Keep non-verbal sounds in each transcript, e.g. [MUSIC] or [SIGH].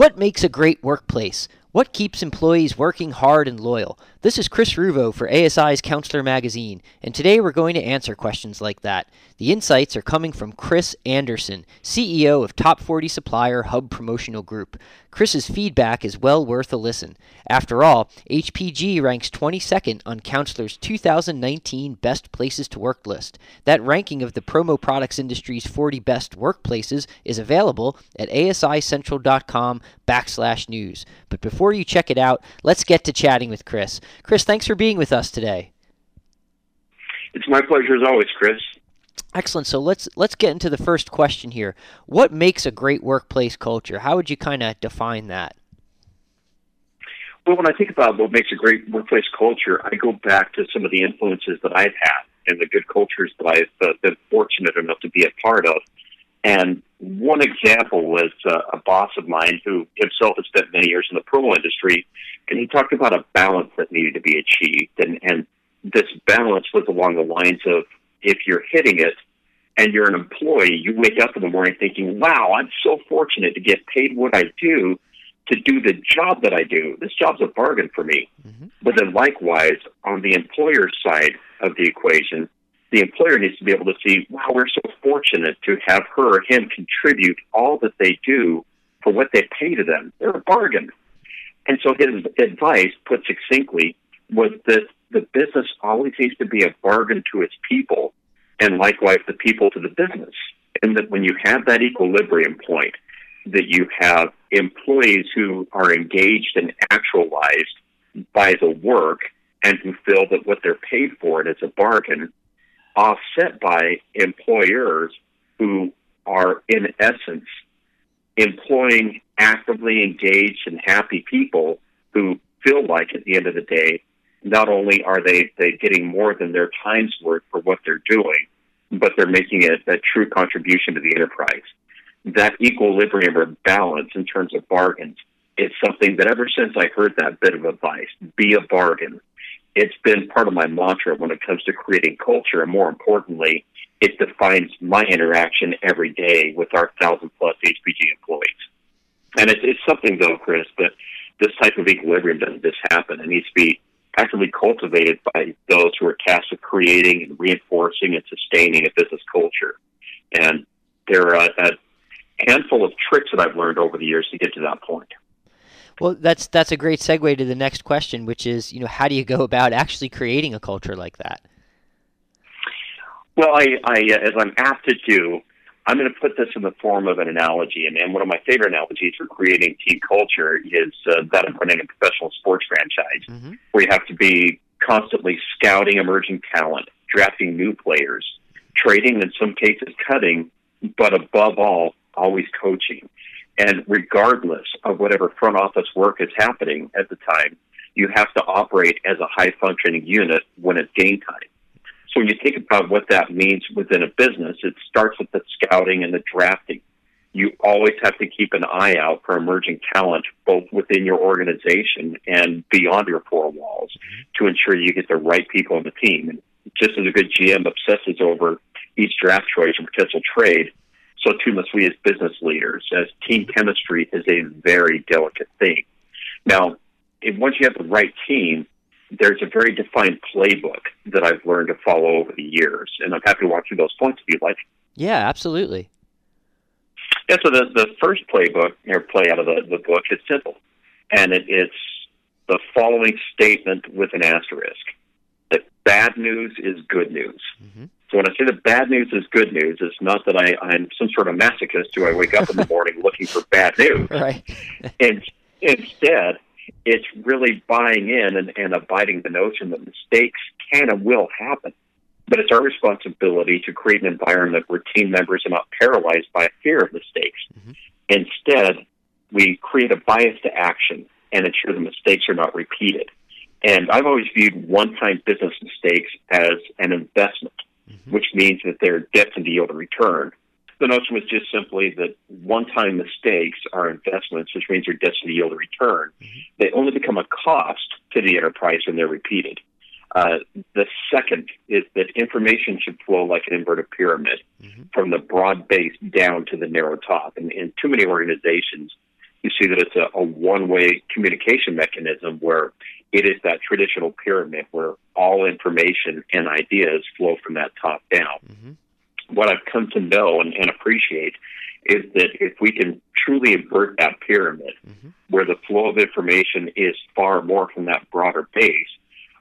What makes a great workplace? What keeps employees working hard and loyal? This is Chris Ruvo for ASI's Counselor Magazine, and today we're going to answer questions like that. The insights are coming from Chris Anderson, CEO of Top 40 Supplier Hub Promotional Group. Chris's feedback is well worth a listen. After all, HPG ranks 22nd on Counselor's 2019 Best Places to Work list. That ranking of the promo products industry's 40 best workplaces is available at asicentral.com backslash news. But before you check it out, let's get to chatting with Chris. Chris, thanks for being with us today. It's my pleasure as always, Chris. Excellent. So let's let's get into the first question here. What makes a great workplace culture? How would you kind of define that? Well, when I think about what makes a great workplace culture, I go back to some of the influences that I've had and the good cultures that I've uh, been fortunate enough to be a part of. And one example was uh, a boss of mine who himself had spent many years in the promo industry, and he talked about a balance that needed to be achieved. And, and this balance was along the lines of if you're hitting it and you're an employee, you wake up in the morning thinking, wow, I'm so fortunate to get paid what I do to do the job that I do. This job's a bargain for me. Mm-hmm. But then likewise, on the employer side of the equation, the employer needs to be able to see, wow, we're so fortunate to have her or him contribute all that they do for what they pay to them. They're a bargain. And so his advice, put succinctly, was that the business always needs to be a bargain to its people, and likewise the people to the business. And that when you have that equilibrium point, that you have employees who are engaged and actualized by the work and who feel that what they're paid for it is a bargain, offset by employers who are, in essence, employing actively engaged and happy people who feel like at the end of the day, not only are they, they getting more than their time's worth for what they're doing, but they're making a, a true contribution to the enterprise. That equilibrium or balance in terms of bargains is something that ever since I heard that bit of advice, be a bargain, it's been part of my mantra when it comes to creating culture. And more importantly, it defines my interaction every day with our thousand plus HPG employees. And it's, it's something, though, Chris, that this type of equilibrium doesn't just happen. It needs to be actively cultivated by those who are tasked with creating and reinforcing and sustaining a business culture. And there are a, a handful of tricks that I've learned over the years to get to that point. Well, that's that's a great segue to the next question, which is, you know, how do you go about actually creating a culture like that? Well, I, I as I'm apt to do, I'm going to put this in the form of an analogy, and, and one of my favorite analogies for creating team culture is uh, that of running a professional sports franchise, mm-hmm. where you have to be constantly scouting emerging talent, drafting new players, trading, in some cases cutting, but above all, always coaching. And regardless of whatever front office work is happening at the time, you have to operate as a high functioning unit when it's game time. So when you think about what that means within a business, it starts with the scouting and the drafting. You always have to keep an eye out for emerging talent, both within your organization and beyond your four walls, mm-hmm. to ensure you get the right people on the team. And just as a good GM obsesses over each draft choice or potential trade, so too must we as business leaders, as team chemistry is a very delicate thing. Now, if once you have the right team, there's a very defined playbook that I've learned to follow over the years, and I'm happy to walk through those points if you'd like. Yeah, absolutely. Yeah, so the, the first playbook, or play out of the, the book, is simple, and it, it's the following statement with an asterisk that bad news is good news. Mm-hmm. So when I say that bad news is good news, it's not that I, I'm some sort of masochist who I wake up in the morning [LAUGHS] looking for bad news. Right. and instead, it's really buying in and, and abiding the notion that mistakes can and will happen. But it's our responsibility to create an environment where team members are not paralyzed by a fear of mistakes. Mm-hmm. Instead, we create a bias to action and ensure the mistakes are not repeated. And I've always viewed one time business mistakes as an investment mm-hmm. which means that they're destined to yield a return. The notion was just simply that one-time mistakes are investments, which means they're destined to yield a return. Mm-hmm. They only become a cost to the enterprise when they're repeated. Uh, the second is that information should flow like an inverted pyramid mm-hmm. from the broad base down to the narrow top. And in too many organizations, you see that it's a, a one way communication mechanism where it is that traditional pyramid where all information and ideas flow from that top down. Mm-hmm. What I've come to know and, and, appreciate is that if we can truly invert that pyramid mm-hmm. where the flow of information is far more from that broader base,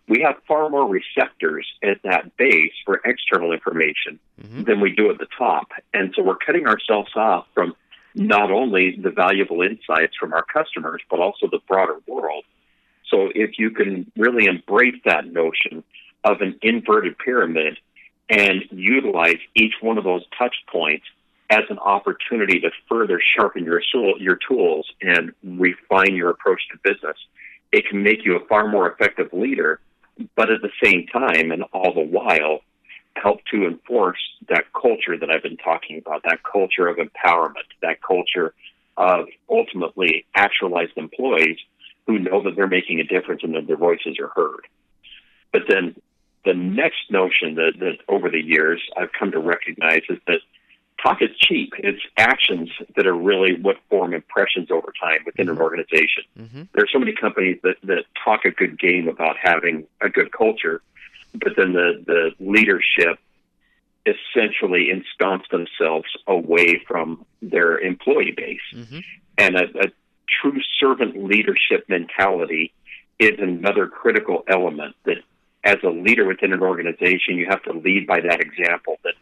we have far more receptors at that base for external information mm-hmm. than we do at the top. And so we're cutting ourselves off from not only the valuable insights from our customers, but also the broader world. So if you can really embrace that notion of an inverted pyramid and utilize each one of those touch points as an opportunity to further sharpen your your tools and refine your approach to business, it can make you a far more effective leader. But at the same time, and all the while, help to enforce that culture that I've been talking about, that culture of empowerment, that culture of ultimately actualized employees who know that they're making a difference and that their voices are heard. But then the next notion that, that over the years I've come to recognize is that talk is cheap. It's actions that are really what form impressions over time within mm-hmm. an organization. Mm-hmm. There are so many companies that, that talk a good game about having a good culture, but then the, the leadership essentially ensconce themselves away from their employee base. Mm-hmm. And a, a true servant leadership mentality is another critical element that as a leader within an organization, you have to lead by that example that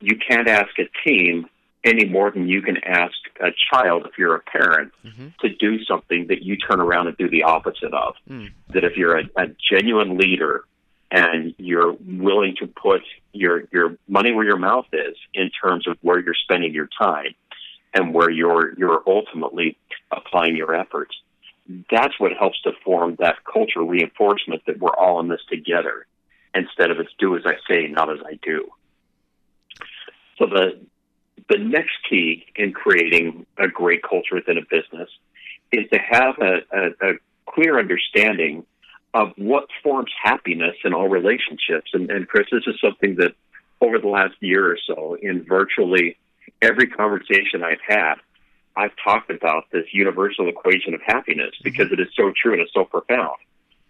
you can't ask a team any more than you can ask a child if you're a parent mm-hmm. to do something that you turn around and do the opposite of. Mm. That if you're a, a genuine leader and you're willing to put your your money where your mouth is in terms of where you're spending your time and where you're you're ultimately applying your efforts. That's what helps to form that culture reinforcement that we're all in this together instead of it's do as I say, not as I do. So the the next key in creating a great culture within a business is to have a, a, a clear understanding of what forms happiness in all relationships. And, and Chris, this is something that over the last year or so, in virtually every conversation I've had, I've talked about this universal equation of happiness mm-hmm. because it is so true and it's so profound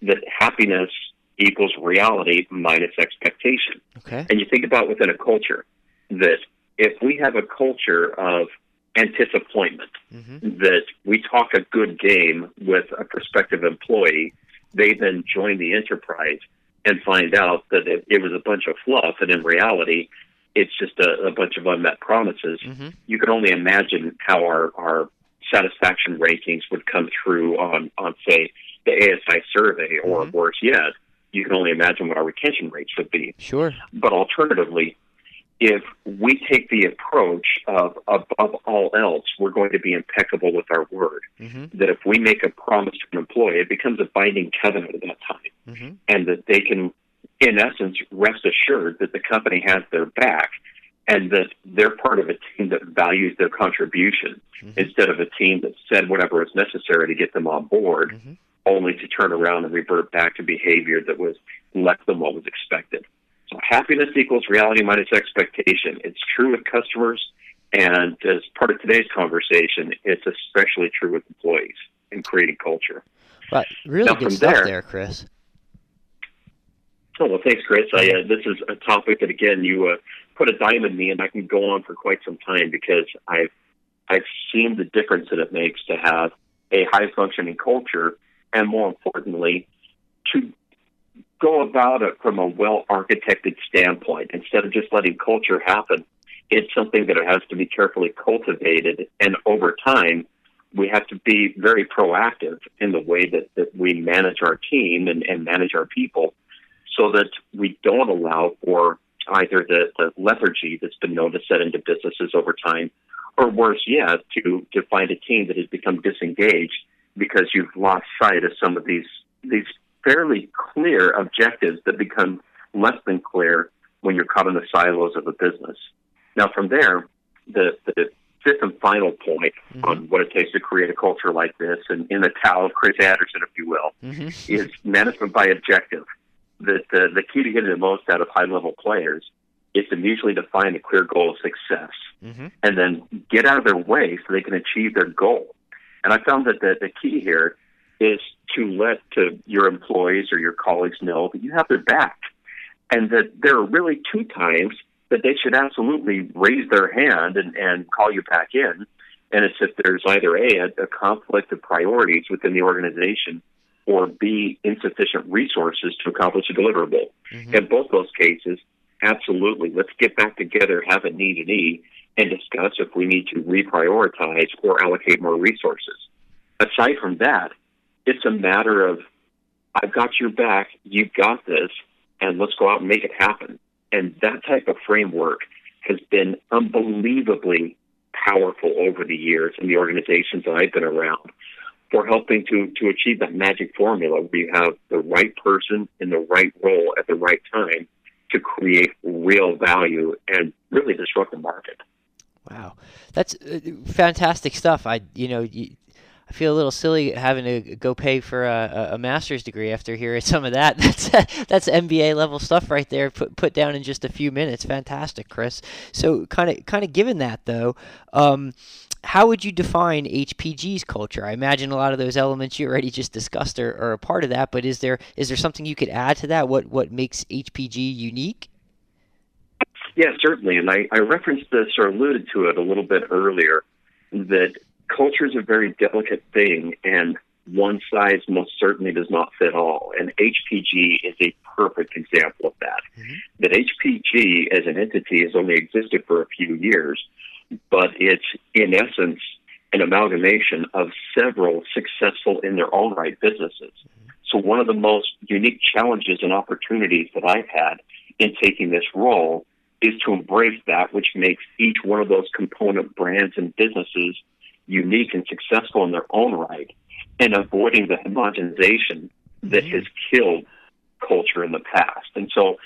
that happiness equals reality minus expectation. Okay. And you think about within a culture that if we have a culture of anticipatement, mm-hmm. that we talk a good game with a prospective employee they then join the enterprise and find out that it, it was a bunch of fluff, and in reality, it's just a, a bunch of unmet promises. Mm-hmm. You can only imagine how our, our satisfaction rankings would come through on, on say, the ASI survey, or mm-hmm. worse yet, you can only imagine what our retention rates would be. Sure. But alternatively, if we take the approach of above all else, we're going to be impeccable with our word. Mm-hmm. That if we make a promise to an employee, it becomes a binding covenant at that time, mm-hmm. and that they can, in essence, rest assured that the company has their back, and that they're part of a team that values their contribution mm-hmm. instead of a team that said whatever is necessary to get them on board, mm-hmm. only to turn around and revert back to behavior that was less than what was expected. So happiness equals reality minus expectation. It's true with customers, and as part of today's conversation, it's especially true with employees in creating culture. But really now, good stuff there, there, Chris. Oh well, thanks, Chris. I, uh, this is a topic that again you uh, put a dime in me, and I can go on for quite some time because I've I've seen the difference that it makes to have a high functioning culture, and more importantly, to go about it from a well architected standpoint instead of just letting culture happen. It's something that has to be carefully cultivated, and over time, we have to be very proactive in the way that, that we manage our team and, and manage our people so that we don't allow for either the, the lethargy that's been known to set into businesses over time, or worse yet, to, to find a team that has become disengaged because you've lost sight of some of these these fairly clear objectives that become less than clear when you're caught in the silos of a business. Now, from there, the, the fifth and final point mm-hmm. on what it takes to create a culture like this, and in the Tao of Chris Anderson, if you will, mm-hmm. is management by objective. That the, the key to getting the most out of high level players is to mutually define a clear goal of success mm-hmm. and then get out of their way so they can achieve their goal. And I found that the, the key here is to let to your employees or your colleagues know that you have their back, and that there are really two times that they should absolutely raise their hand and, and call you back in. And it's if there's either A, a, a conflict of priorities within the organization, or B, insufficient resources to accomplish a deliverable. Mm-hmm. In both those cases, absolutely, let's get back together, have a knee to knee, and discuss if we need to reprioritize or allocate more resources. Aside from that, it's a matter of I've got your back, you've got this, and let's go out and make it happen. And that type of framework has been unbelievably powerful over the years in the organizations that I've been around for helping to, to achieve that magic formula where you have the right person in the right role at the right time to create real value and really disrupt the market. Wow, that's uh, fantastic stuff. I, you know, you, I feel a little silly having to go pay for a, a master's degree after hearing [LAUGHS] some of that. That's that's MBA level stuff right there. Put put down in just a few minutes. Fantastic, Chris. So kind of kind of given that though, um, how would you define HPG's culture? I imagine a lot of those elements you already just discussed are, are a part of that. But is there is there something you could add to that? What what makes HPG unique? Yeah, certainly. And I, I referenced this or alluded to it a little bit earlier that culture is a very delicate thing, and one size most certainly does not fit all. And HPG is a perfect example of that. Mm-hmm. That HPG as an entity has only existed for a few years, but it's in essence an amalgamation of several successful in their own right businesses. So, one of the most unique challenges and opportunities that I've had in taking this role is to embrace that which makes each one of those component brands and businesses unique and successful in their own right, and avoiding the homogenization that mm-hmm. has killed culture in the past. And so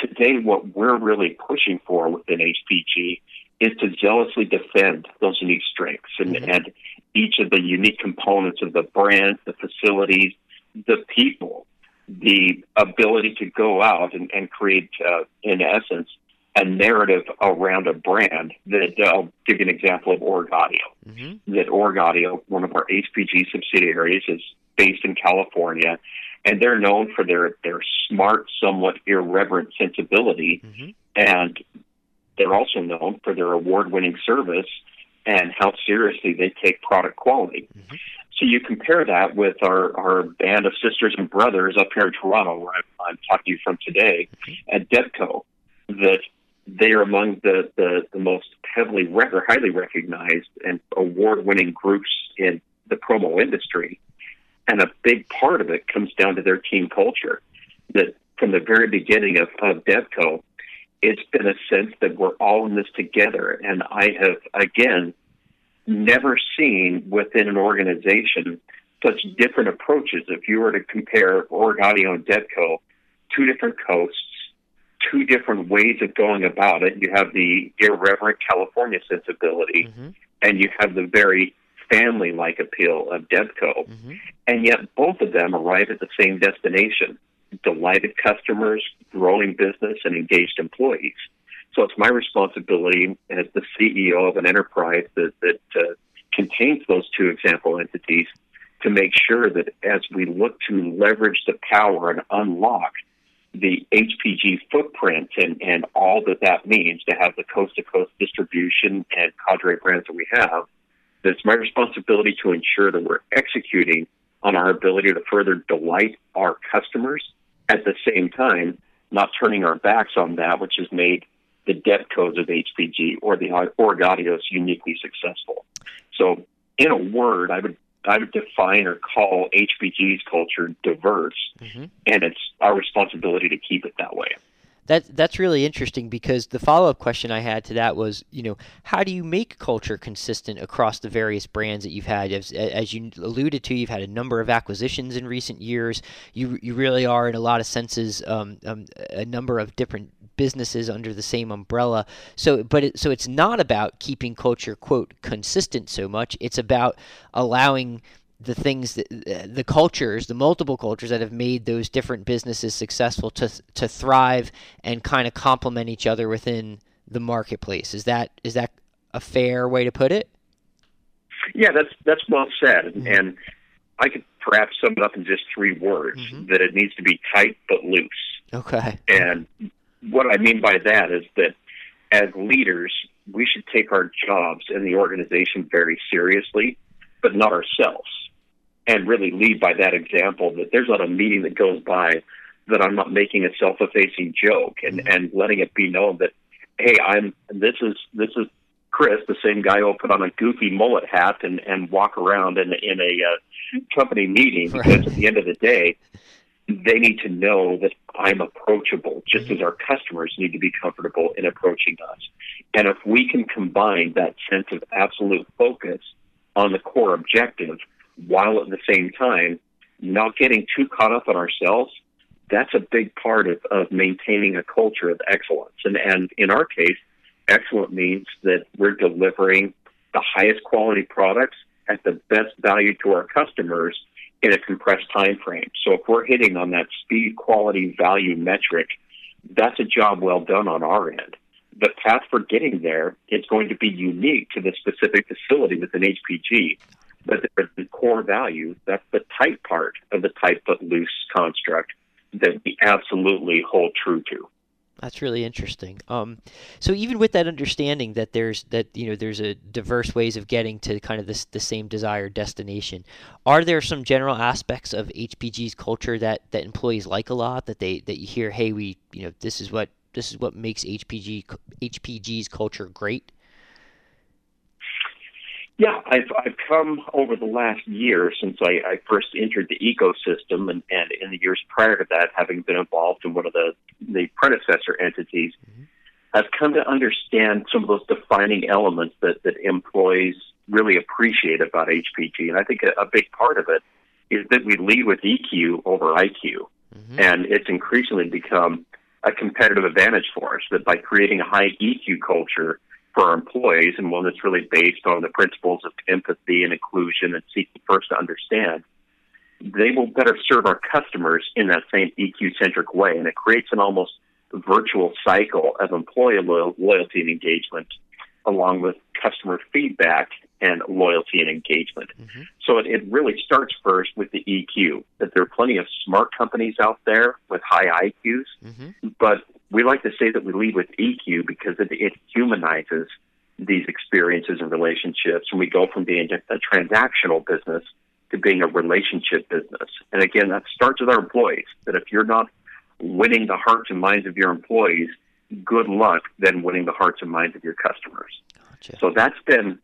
today, what we're really pushing for within HPG is to jealously defend those unique strengths and, mm-hmm. and each of the unique components of the brand, the facilities, the people, the ability to go out and, and create, uh, in essence, a narrative around a brand that uh, I'll give you an example of Origaudio. Mm-hmm. That Origaudio, one of our HPG subsidiaries, is based in California, and they're known for their their smart, somewhat irreverent sensibility, mm-hmm. and they're also known for their award-winning service and how seriously they take product quality. Mm-hmm. So you compare that with our, our band of sisters and brothers up here in Toronto, where I'm, I'm talking to you from today, mm-hmm. at Debco, that they are among the, the, the most heavily or highly recognized and award winning groups in the promo industry. And a big part of it comes down to their team culture. That from the very beginning of, of Debco, it's been a sense that we're all in this together. And I have, again, never seen within an organization such different approaches. If you were to compare Origaudio and Debco, two different coasts, two different ways of going about it. You have the irreverent California sensibility, mm-hmm. and you have the very family like appeal of Debco. Mm-hmm. And yet, both of them arrive at the same destination delighted customers, growing business, and engaged employees. So it's my responsibility as the CEO of an enterprise that, that uh, contains those two example entities to make sure that as we look to leverage the power and unlock the HPG footprint and, and all that that means to have the coast to coast distribution and cadre brands that we have, that it's my responsibility to ensure that we're executing on our ability to further delight our customers at the same time, not turning our backs on that which has made the Debcos of HPG or the Origaudios uniquely successful. So, in a word, I would I would define or call HPG's culture diverse, mm-hmm. and it's our responsibility to keep it that way. That that's really interesting because the follow up question I had to that was, you know, how do you make culture consistent across the various brands that you've had? As, as you alluded to, you've had a number of acquisitions in recent years. You you really are, in a lot of senses, um, um, a number of different businesses under the same umbrella. So, but it, so it's not about keeping culture quote consistent so much. It's about allowing the things that the cultures, the multiple cultures that have made those different businesses successful to to thrive and kind of complement each other within the marketplace. Is that is that a fair way to put it? Yeah, that's that's well said, mm-hmm. and I could perhaps sum it up in just three words: mm-hmm. that it needs to be tight but loose. Okay. And what I mean by that is that as leaders, we should take our jobs in the organization very seriously, but not ourselves, and really lead by that example. That there's not a meeting that goes by that I'm not making a self-effacing joke and mm-hmm. and letting it be known that hey, I'm this is this is Chris, the same guy who'll put on a goofy mullet hat and and walk around in in a uh, company meeting because at the end of the day, they need to know that I'm approachable, just as our customers need to be comfortable in approaching us. And if we can combine that sense of absolute focus on the core objective while at the same time not getting too caught up on ourselves, that's a big part of, of maintaining a culture of excellence. And, and in our case, excellent means that we're delivering the highest quality products at the best value to our customers in a compressed time frame. So if we're hitting on that speed, quality, value metric, that's a job well done on our end. The path for getting there is going to be unique to the specific facility within HPG. But the core value, that's the tight part of the tight but loose construct that we absolutely hold true to. That's really interesting. Um, so even with that understanding that there's that you know there's a diverse ways of getting to kind of this the same desired destination, are there some general aspects of HPG's culture that that employees like a lot that they that you hear, hey, we you know this is what this is what makes HPG HPG's culture great? Yeah, I've I've come over the last year since I, I first entered the ecosystem, and, and in the years prior to that, having been involved in one of the the predecessor entities, mm-hmm. I've come to understand some of those defining elements that that employees really appreciate about HPG, and I think a, a big part of it is that we lead with EQ over IQ, mm-hmm. and it's increasingly become a competitive advantage for us that by creating a high EQ culture for our employees and one that's really based on the principles of empathy and inclusion and seeking first to understand, they will better serve our customers in that same EQ centric way. And it creates an almost virtual cycle of employee loyalty and engagement along with customer feedback and loyalty and engagement. Mm-hmm. So it, it, really starts first with the EQ, that there are plenty of smart companies out there with high IQs, mm-hmm. but we like to say that we lead with EQ because it, it humanizes these experiences and relationships, and we go from being a, transactional business to being a relationship business. And again, that starts with our employees. That if you're not winning the hearts and minds of your employees, good luck then winning the hearts and minds of your customers. Gotcha. So that's been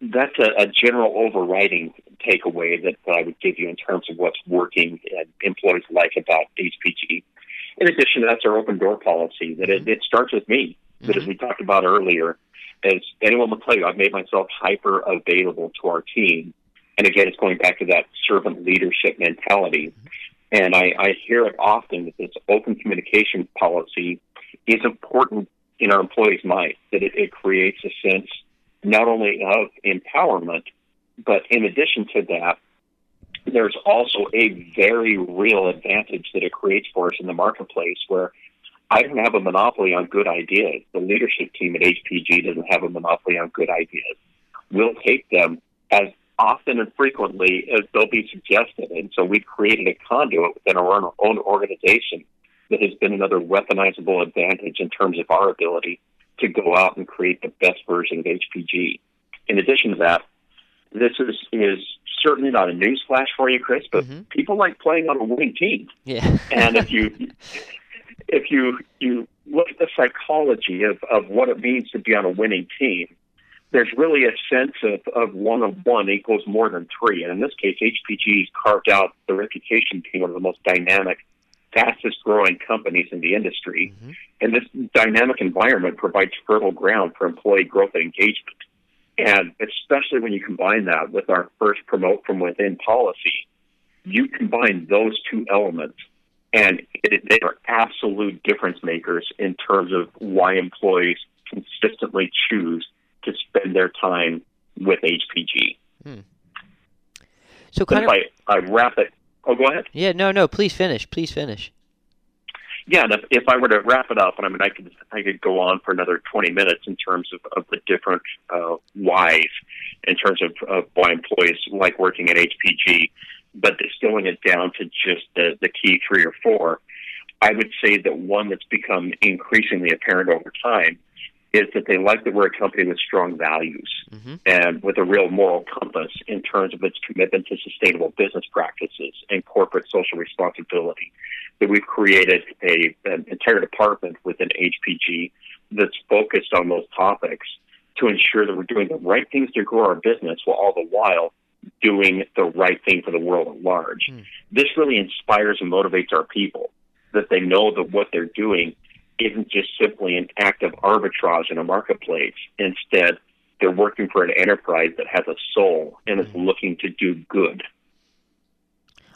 that's a, a general overriding takeaway that I would give you in terms of what's working and employees like about HPG. In addition, that's our open door policy. That it, it starts with me. That mm-hmm. as we talked about earlier, as anyone will tell you, I've made myself hyper available to our team. And again, it's going back to that servant leadership mentality. And I, I hear it often that this open communication policy is important in our employees' minds, that it, it creates a sense not only of empowerment, but in addition to that, there's also a very real advantage that it creates for us in the marketplace where I don't have a monopoly on good ideas. The leadership team at HPG doesn't have a monopoly on good ideas. We'll take them as often and frequently as they'll be suggested. And so we've created a conduit within our own organization that has been another weaponizable advantage in terms of our ability to go out and create the best version of HPG. In addition to that, this is, is certainly not a news flash for you, Chris, but mm-hmm. people like playing on a winning team. Yeah. [LAUGHS] and if you [LAUGHS] if you you look at the psychology of, of what it means to be on a winning team, there's really a sense of, of one of one equals more than three. And in this case, HPG's carved out the reputation being one of the most dynamic, fastest growing companies in the industry. Mm-hmm. And this dynamic environment provides fertile ground for employee growth and engagement. And especially when you combine that with our first promote from within policy, you combine those two elements and it, they are absolute difference makers in terms of why employees consistently choose to spend their time with HPG. Hmm. So kind of, I, I wrap it. Oh, go ahead. Yeah, no, no. Please finish. Please finish. Yeah, if, if I were to wrap it up, and I mean, I could I could go on for another twenty minutes in terms of, of the different uh, whys, in terms of, of why employees like working at HPG, but distilling it down to just the, the key three or four, I would say that one that's become increasingly apparent over time is that they like that we're a company with strong values mm-hmm. and with a real moral compass in terms of its commitment to sustainable business practices and corporate social responsibility. That we've created a, an entire department within HPG that's focused on those topics to ensure that we're doing the right things to grow our business while all the while doing the right thing for the world at large. Mm. This really inspires and motivates our people that they know that what they're doing isn't just simply an act of arbitrage in a marketplace. Instead, they're working for an enterprise that has a soul and is mm-hmm. looking to do good.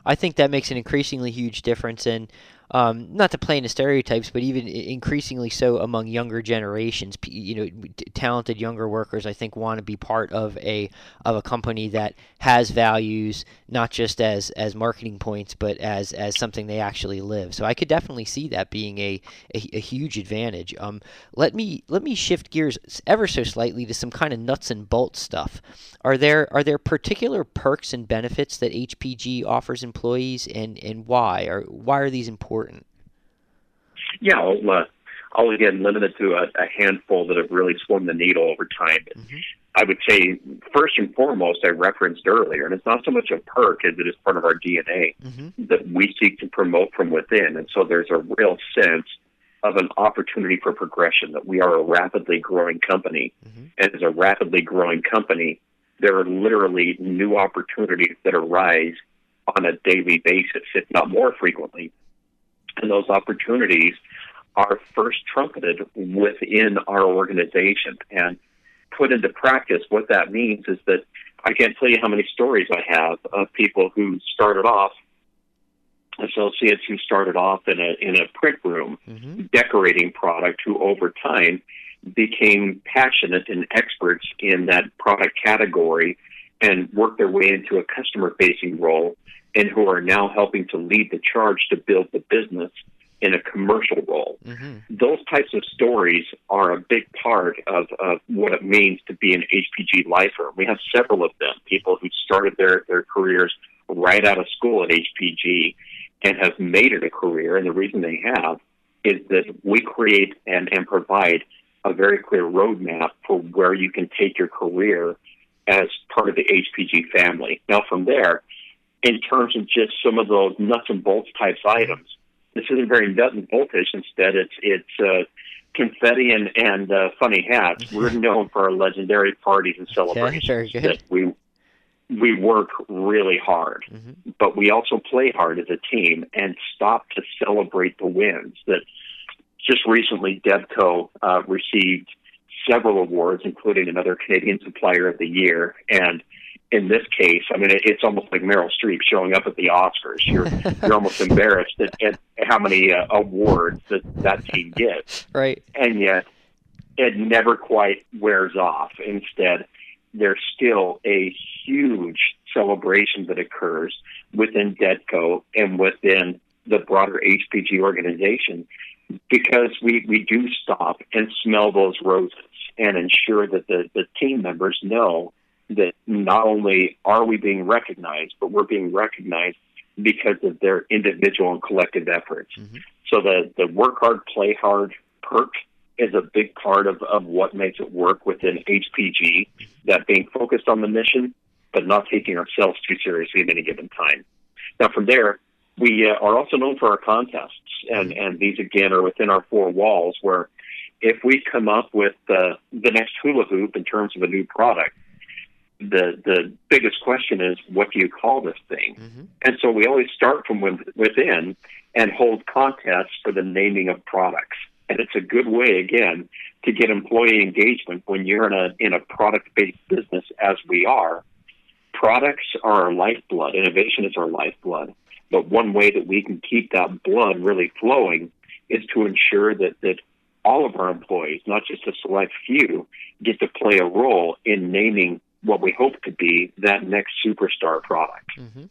I think that makes an increasingly huge difference in um, not to play into stereotypes, but even increasingly so among younger generations. You know, talented younger workers, I think, want to be part of a of a company that has values, not just as as marketing points, but as as something they actually live. So I could definitely see that being a a, a huge advantage. Um, let me let me shift gears ever so slightly to some kind of nuts and bolts stuff. Are there are there particular perks and benefits that HPG offers employees, and and why? Or why are these important? Important? Yeah, I'll, uh, I'll again limit it to a, a, handful that have really swung the needle over time. Mm-hmm. I would say, first and foremost, I referenced earlier, and it's not so much a perk as it is part of our DNA mm-hmm. that we seek to promote from within. And so there's a real sense of an opportunity for progression, that we are a rapidly growing company. Mm-hmm. And as a rapidly growing company, there are literally new opportunities that arise on a daily basis, if not more frequently, and those opportunities are first trumpeted within our organization and put into practice. What that means is that I can't tell you how many stories I have of people who started off associates who started off in a in a print room mm-hmm. decorating product who over time became passionate and experts in that product category and worked their way into a customer facing role and who are now helping to lead the charge to build the business in a commercial role. Mm-hmm. Those types of stories are a big part of, of what it means to be an HPG lifer. We have several of them, people who started their, their careers right out of school at HPG and have made it a career. And the reason they have is that we create and, and provide a very clear roadmap for where you can take your career as part of the HPG family. Now, from there, in terms of just some of those nuts and bolts types items. This isn't very nuts and boltish. Instead, it's it's uh, confetti and and uh, funny hats. We're [LAUGHS] known for our legendary parties and celebrations. Okay, very good. we we work really hard, mm-hmm. but we also play hard as a team and stop to celebrate the wins. That just recently, Debco uh, received several awards, including another Canadian Supplier of the Year and in this case, I mean, it, it's almost like Meryl Streep showing up at the Oscars. You're [LAUGHS] you're almost embarrassed at, at how many uh, awards that that team gets. [LAUGHS] Right. And yet, it never quite wears off. Instead, there's still a huge celebration that occurs within Debco and within the broader HPG organization because we, we do stop and smell those roses and ensure that the, the team members know that not only are we being recognized, but we're being recognized because of their individual and collective efforts. Mm-hmm. So the, the work hard, play hard perk is a big part of, of what makes it work within HPG, that being focused on the mission, but not taking ourselves too seriously at any given time. Now, from there, we uh, are also known for our contests, and, and these again are within our four walls where if we come up with uh, the next hula hoop in terms of a new product, the the biggest question is what do you call this thing? Mm-hmm. And so we always start from within and hold contests for the naming of products. And it's a good way again to get employee engagement when you're in a in a product based business as we are. Products are our lifeblood. Innovation is our lifeblood. But one way that we can keep that blood really flowing is to ensure that that all of our employees, not just a select few, get to play a role in naming what we hope to be that next superstar product. Mm-hmm.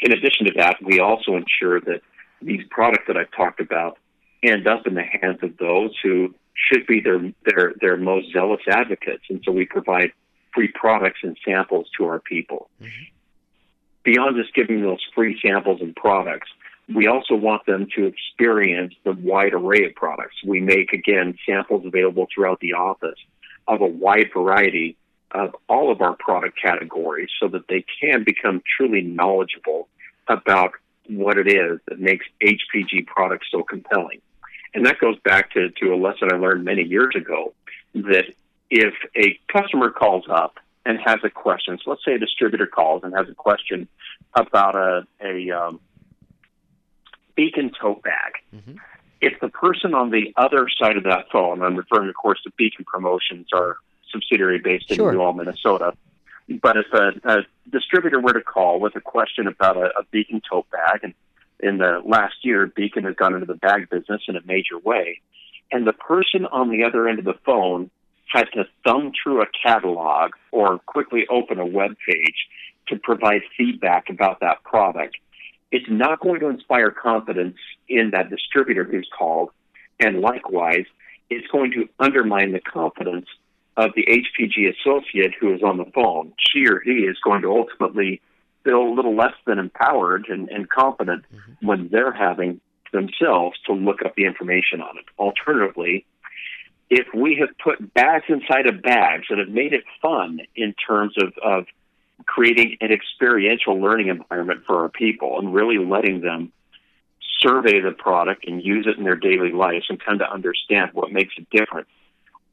In addition to that, we also ensure that these products that I've talked about end up in the hands of those who should be their their their most zealous advocates, and so we provide free products and samples to our people. Mm-hmm. Beyond just giving those free samples and products, we also want them to experience the wide array of products. We make again samples available throughout the office of a wide variety of all of our product categories so that they can become truly knowledgeable about what it is that makes HPG products so compelling. And that goes back to, to a lesson I learned many years ago that if a customer calls up and has a question, so let's say a distributor calls and has a question about a, a um, Beacon tote bag. Mm-hmm. If the person on the other side of that phone, I'm referring, of course, to Beacon Promotions, our subsidiary based in sure. New Minnesota. But if a, a distributor were to call with a question about a, a Beacon tote bag, and in the last year, Beacon has gone into the bag business in a major way, and the person on the other end of the phone had to thumb through a catalog or quickly open a web page to provide feedback about that product, it's not going to inspire confidence in that distributor who's called, and likewise, it's going to undermine the confidence of the HPG associate who is on the phone. She or he is going to ultimately feel a little less than empowered and, and confident mm-hmm. when they're having themselves to look up the information on it. Alternatively, if we have put bags inside of bags and have made it fun in terms of, of creating an experiential learning environment for our people and really letting them survey the product and use it in their daily lives and kind to understand what makes it different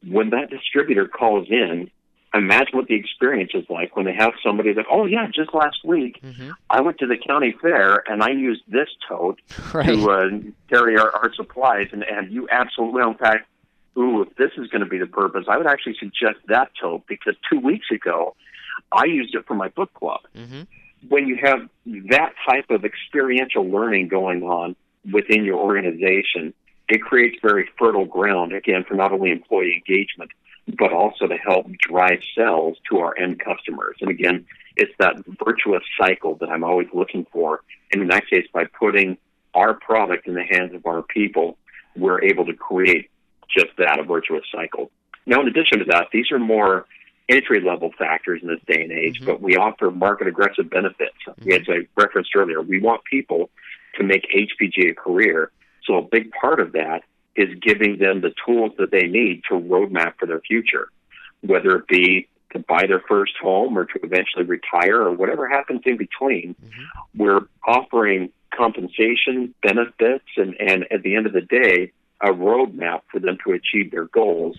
when that distributor calls in, imagine what the experience is like when they have somebody that, oh yeah, just last week mm-hmm. I went to the county fair and I used this tote [LAUGHS] right. to uh, carry our, our supplies, and, and you absolutely, in fact, ooh, if this is going to be the purpose, I would actually suggest that tote because two weeks ago I used it for my book club. Mm-hmm. When you have that type of experiential learning going on within your organization, it creates very fertile ground, again, for not only employee engagement, but also to help drive sales to our end customers. And again, it's that virtuous cycle that I'm always looking for. And in that case, by putting our product in the hands of our people, we're able to create just that, a virtuous cycle. Now, in addition to that, these are more entry level factors in this day and age, mm-hmm. but we offer market aggressive benefits. Mm-hmm. As I referenced earlier, we want people to make HPG a career so a big part of that is giving them the tools that they need to roadmap for their future, whether it be to buy their first home or to eventually retire or whatever happens in between. Mm-hmm. We're offering compensation, benefits, and, and at the end of the day, a roadmap for them to achieve their goals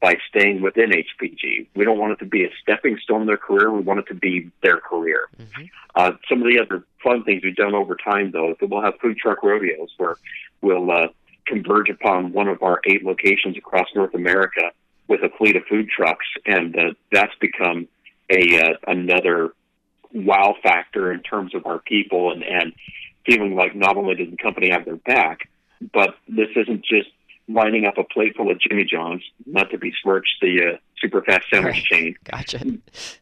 by staying within HPG. We don't want it to be a stepping stone in their career. We want it to be their career. Mm-hmm. Uh, some of the other fun things we've done over time, though, is that we'll have food truck rodeos where we'll uh, converge upon one of our eight locations across North America with a fleet of food trucks, and uh, that's become a uh, another wow factor in terms of our people and and feeling like not only does the company have their back, but this isn't just lining up a plate full of Jimmy John's, not to besmirch the uh, super fast sandwich right. chain. Gotcha.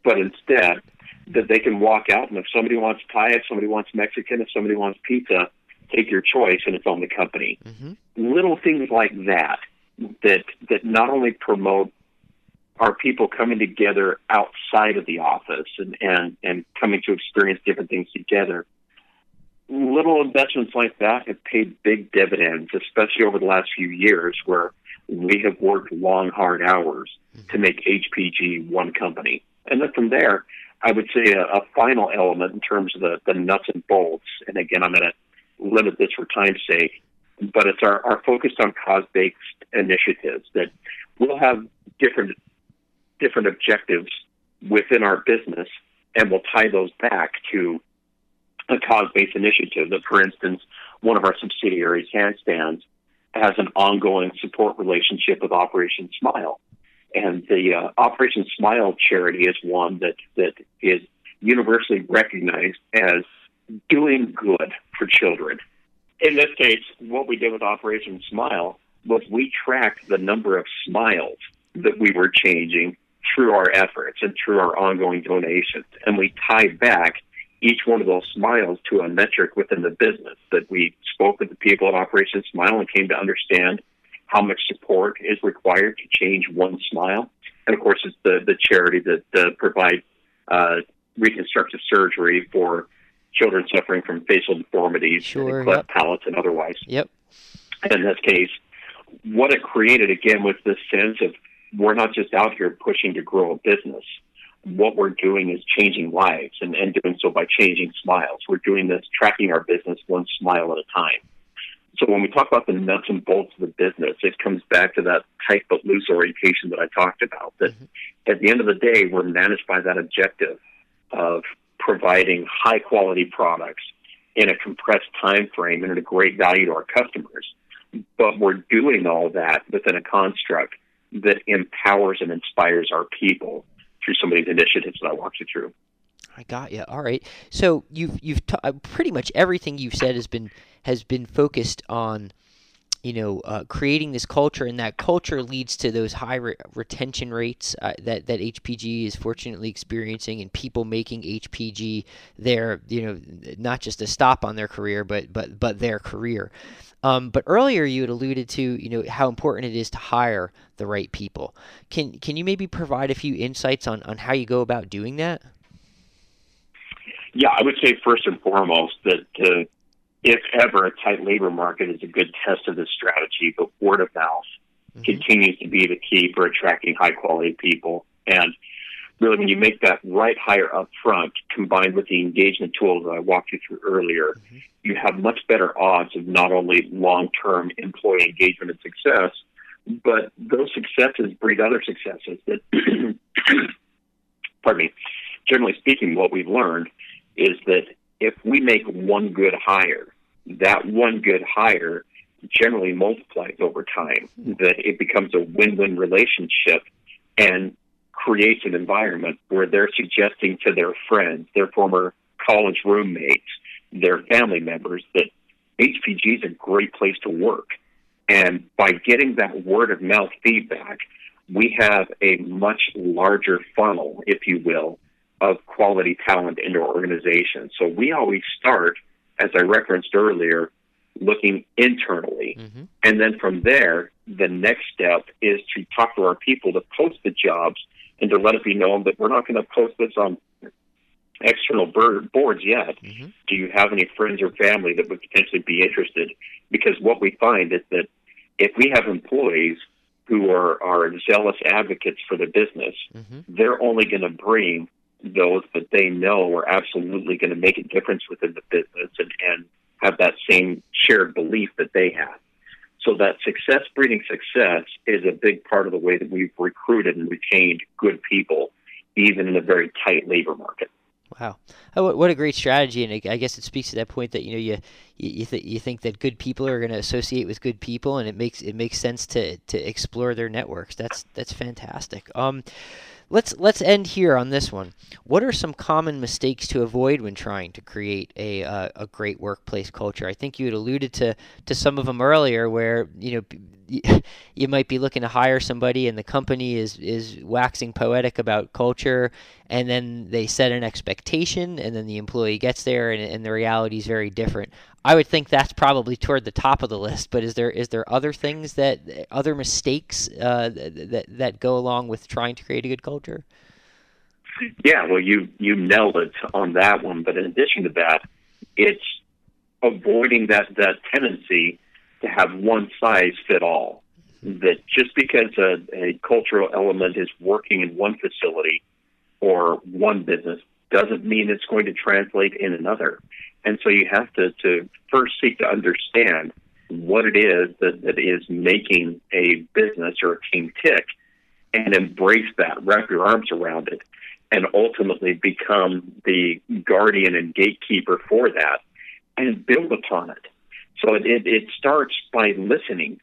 But instead, that they can walk out and if somebody wants Thai, if somebody wants Mexican, if somebody wants pizza, take your choice and it's on the company. Mm-hmm. Little things like that that that not only promote our people coming together outside of the office and, and, and coming to experience different things together. Little investments like that have paid big dividends, especially over the last few years where we have worked long, hard hours mm-hmm. to make HPG one company. And then from there, I would say a, a final element in terms of the, the nuts and bolts, and again, I'm going to limit this for time's sake, but it's our, our focus on cause-based initiatives that we'll have different different objectives within our business, and we'll tie those back to a cause-based initiative. That, for instance, one of our subsidiaries, Handstands, has an ongoing support relationship with Operation Smile, and the uh, Operation Smile charity is one that that is universally recognized as doing good for children. In this case, what we did with Operation Smile was we tracked the number of smiles that we were changing through our efforts and through our ongoing donations. And we tied back each one of those smiles to a metric within the business. That we spoke with the people at Operation Smile and came to understand how much support is required to change one smile. And of course, it's the, the charity that uh, provides uh, reconstructive surgery for children suffering from facial deformities, Sure, cleft yep. palates, and otherwise. Yep. in this case, what it created again was this sense of we're not just out here pushing to grow a business. What we're doing is changing lives and, and doing so by changing smiles. We're doing this, tracking our business one smile at a time. So when we talk about the nuts and bolts of the business, it comes back to that tight but loose orientation that I talked about. That mm-hmm. at the end of the day, we're managed by that objective of providing high quality products in a compressed time frame and at a great value to our customers. But we're doing all that within a construct that empowers and inspires our people through some of these initiatives that I walked you through. I got you. All right. So you've you've ta- uh, pretty much everything you've said has been has been focused on, you know, uh, creating this culture, and that culture leads to those high re- retention rates uh, that that HPG is fortunately experiencing, and people making HPG their, you know, not just a stop on their career, but but but their career. Um, but earlier you had alluded to, you know, how important it is to hire the right people. Can can you maybe provide a few insights on on how you go about doing that? Yeah, I would say first and foremost that uh, if ever a tight labor market is a good test of this strategy, but word of mouth mm-hmm. continues to be the key for attracting high quality people. And really, when you mm-hmm. make that right hire up front, combined with the engagement tools that I walked you through earlier, mm-hmm. you have much better odds of not only long term employee engagement and success, but those successes breed other successes that, [CLEARS THROAT] pardon me, generally speaking, what we've learned is that if we make one good hire, that one good hire generally multiplies over time, hmm. that it becomes a win win relationship and creates an environment where they're suggesting to their friends, their former college roommates, their family members that HPG is a great place to work. And by getting that word of mouth feedback, we have a much larger funnel, if you will, of quality talent into our organization. So we always start, as I referenced earlier, looking internally. Mm-hmm. And then from there, the next step is to talk to our people to post the jobs and to let it be known that we're not going to post this on external boards yet. Mhm. Do you have any friends or family that would potentially be interested? Because what we find is that if we have employees who are, are zealous advocates for the business, Mm-hmm. they're only going to bring those that they know are absolutely going to make a difference within the business and, and have that same shared belief that they have. So that success breeding success is a big part of the way that we've recruited and retained good people, even in a very tight labor market. Wow, oh, what, a great strategy! And I guess it speaks to that point that you know you you, th- you think that good people are going to associate with good people, and it makes it makes sense to to explore their networks. That's that's fantastic. Um, let's let's end here on this one. What are some common mistakes to avoid when trying to create a uh, a great workplace culture? I think you had alluded to to some of them earlier, where you know. [LAUGHS] You might be looking to hire somebody, and the company is is waxing poetic about culture, and then they set an expectation, and then the employee gets there, and, and the reality is very different. I would think that's probably toward the top of the list. But is there is there other things that other mistakes uh, that, that go along with trying to create a good culture? Yeah, well, you you nailed it on that one. But in addition to that, it's avoiding that that tendency to have one size fit all. That just because a, a cultural element is working in one facility or one business doesn't mean it's going to translate in another. And so you have to, to first seek to understand what it is that, that is making a business or a team tick and embrace that, wrap your arms around it, and ultimately become the guardian and gatekeeper for that and build upon it. So it, it, it starts by listening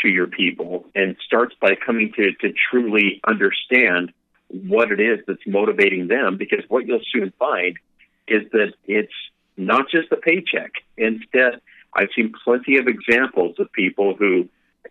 to your people and starts by coming to, to truly understand what it is that's motivating them because what you'll soon find is that it's not just the paycheck. Instead, I've seen plenty of examples of people who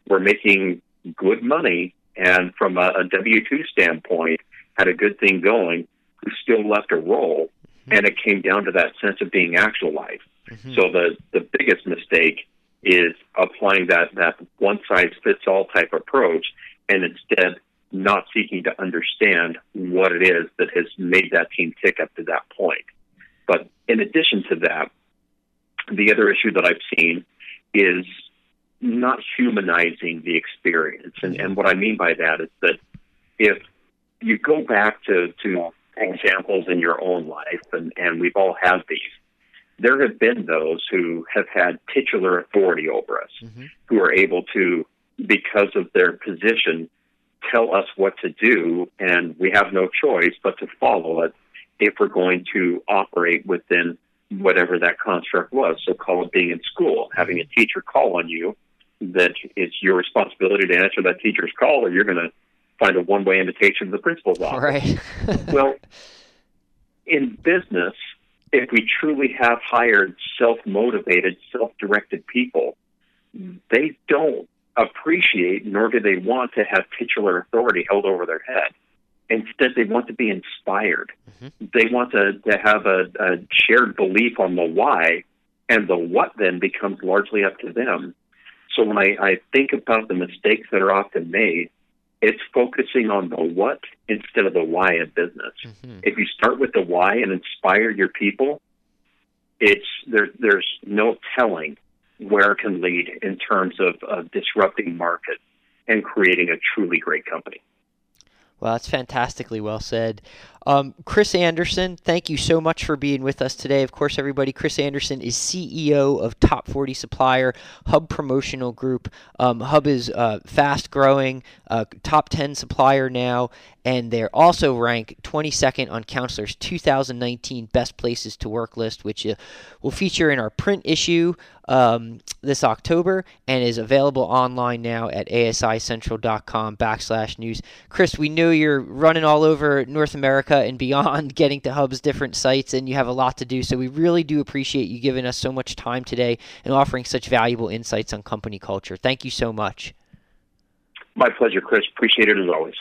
were making good money and from a, a W 2 standpoint had a good thing going who still left a role mm-hmm. and it came down to that sense of being actualized. Mm-hmm. So the the biggest mistake is applying that that one size fits all type approach, and instead not seeking to understand what it is that has made that team tick up to that point. But in addition to that, the other issue that I've seen is not humanizing the experience. And, and what I mean by that is that if you go back to, to examples in your own life, and, and we've all had these, there have been those who have had titular authority over us, mm-hmm. who are able to, because of their position, tell us what to do, and we have no choice but to follow it if we're going to operate within whatever that construct was. So, call it being in school, having a teacher call on you, that it's your responsibility to answer that teacher's call, or you're going to find a one way invitation to the principal's office. Right. [LAUGHS] well, in business, if we truly have hired self motivated, self directed people, they don't appreciate nor do they want to have titular authority held over their head. Instead, they want to be inspired. Mm-hmm. They want to, to have a, a shared belief on the why, and the what then becomes largely up to them. So when I, I think about the mistakes that are often made, it's focusing on the what instead of the why of business. Mm-hmm. If you start with the why and inspire your people, it's there. There's no telling where it can lead in terms of, of disrupting market and creating a truly great company. Well, that's fantastically well said. Um, Chris Anderson, thank you so much for being with us today. Of course, everybody, Chris Anderson is CEO of Top 40 Supplier, Hub Promotional Group. Um, Hub is uh, fast growing, uh, top 10 supplier now, and they're also ranked 22nd on Counselor's 2019 Best Places to Work list, which uh, will feature in our print issue um, this October and is available online now at asicentral.com backslash news. Chris, we know you're running all over North And beyond [LAUGHS] getting to Hub's different sites, and you have a lot to do. So we really do appreciate you giving us so much time today and offering such valuable insights on company culture. Thank you so much. My pleasure, Chris. Appreciate it as always.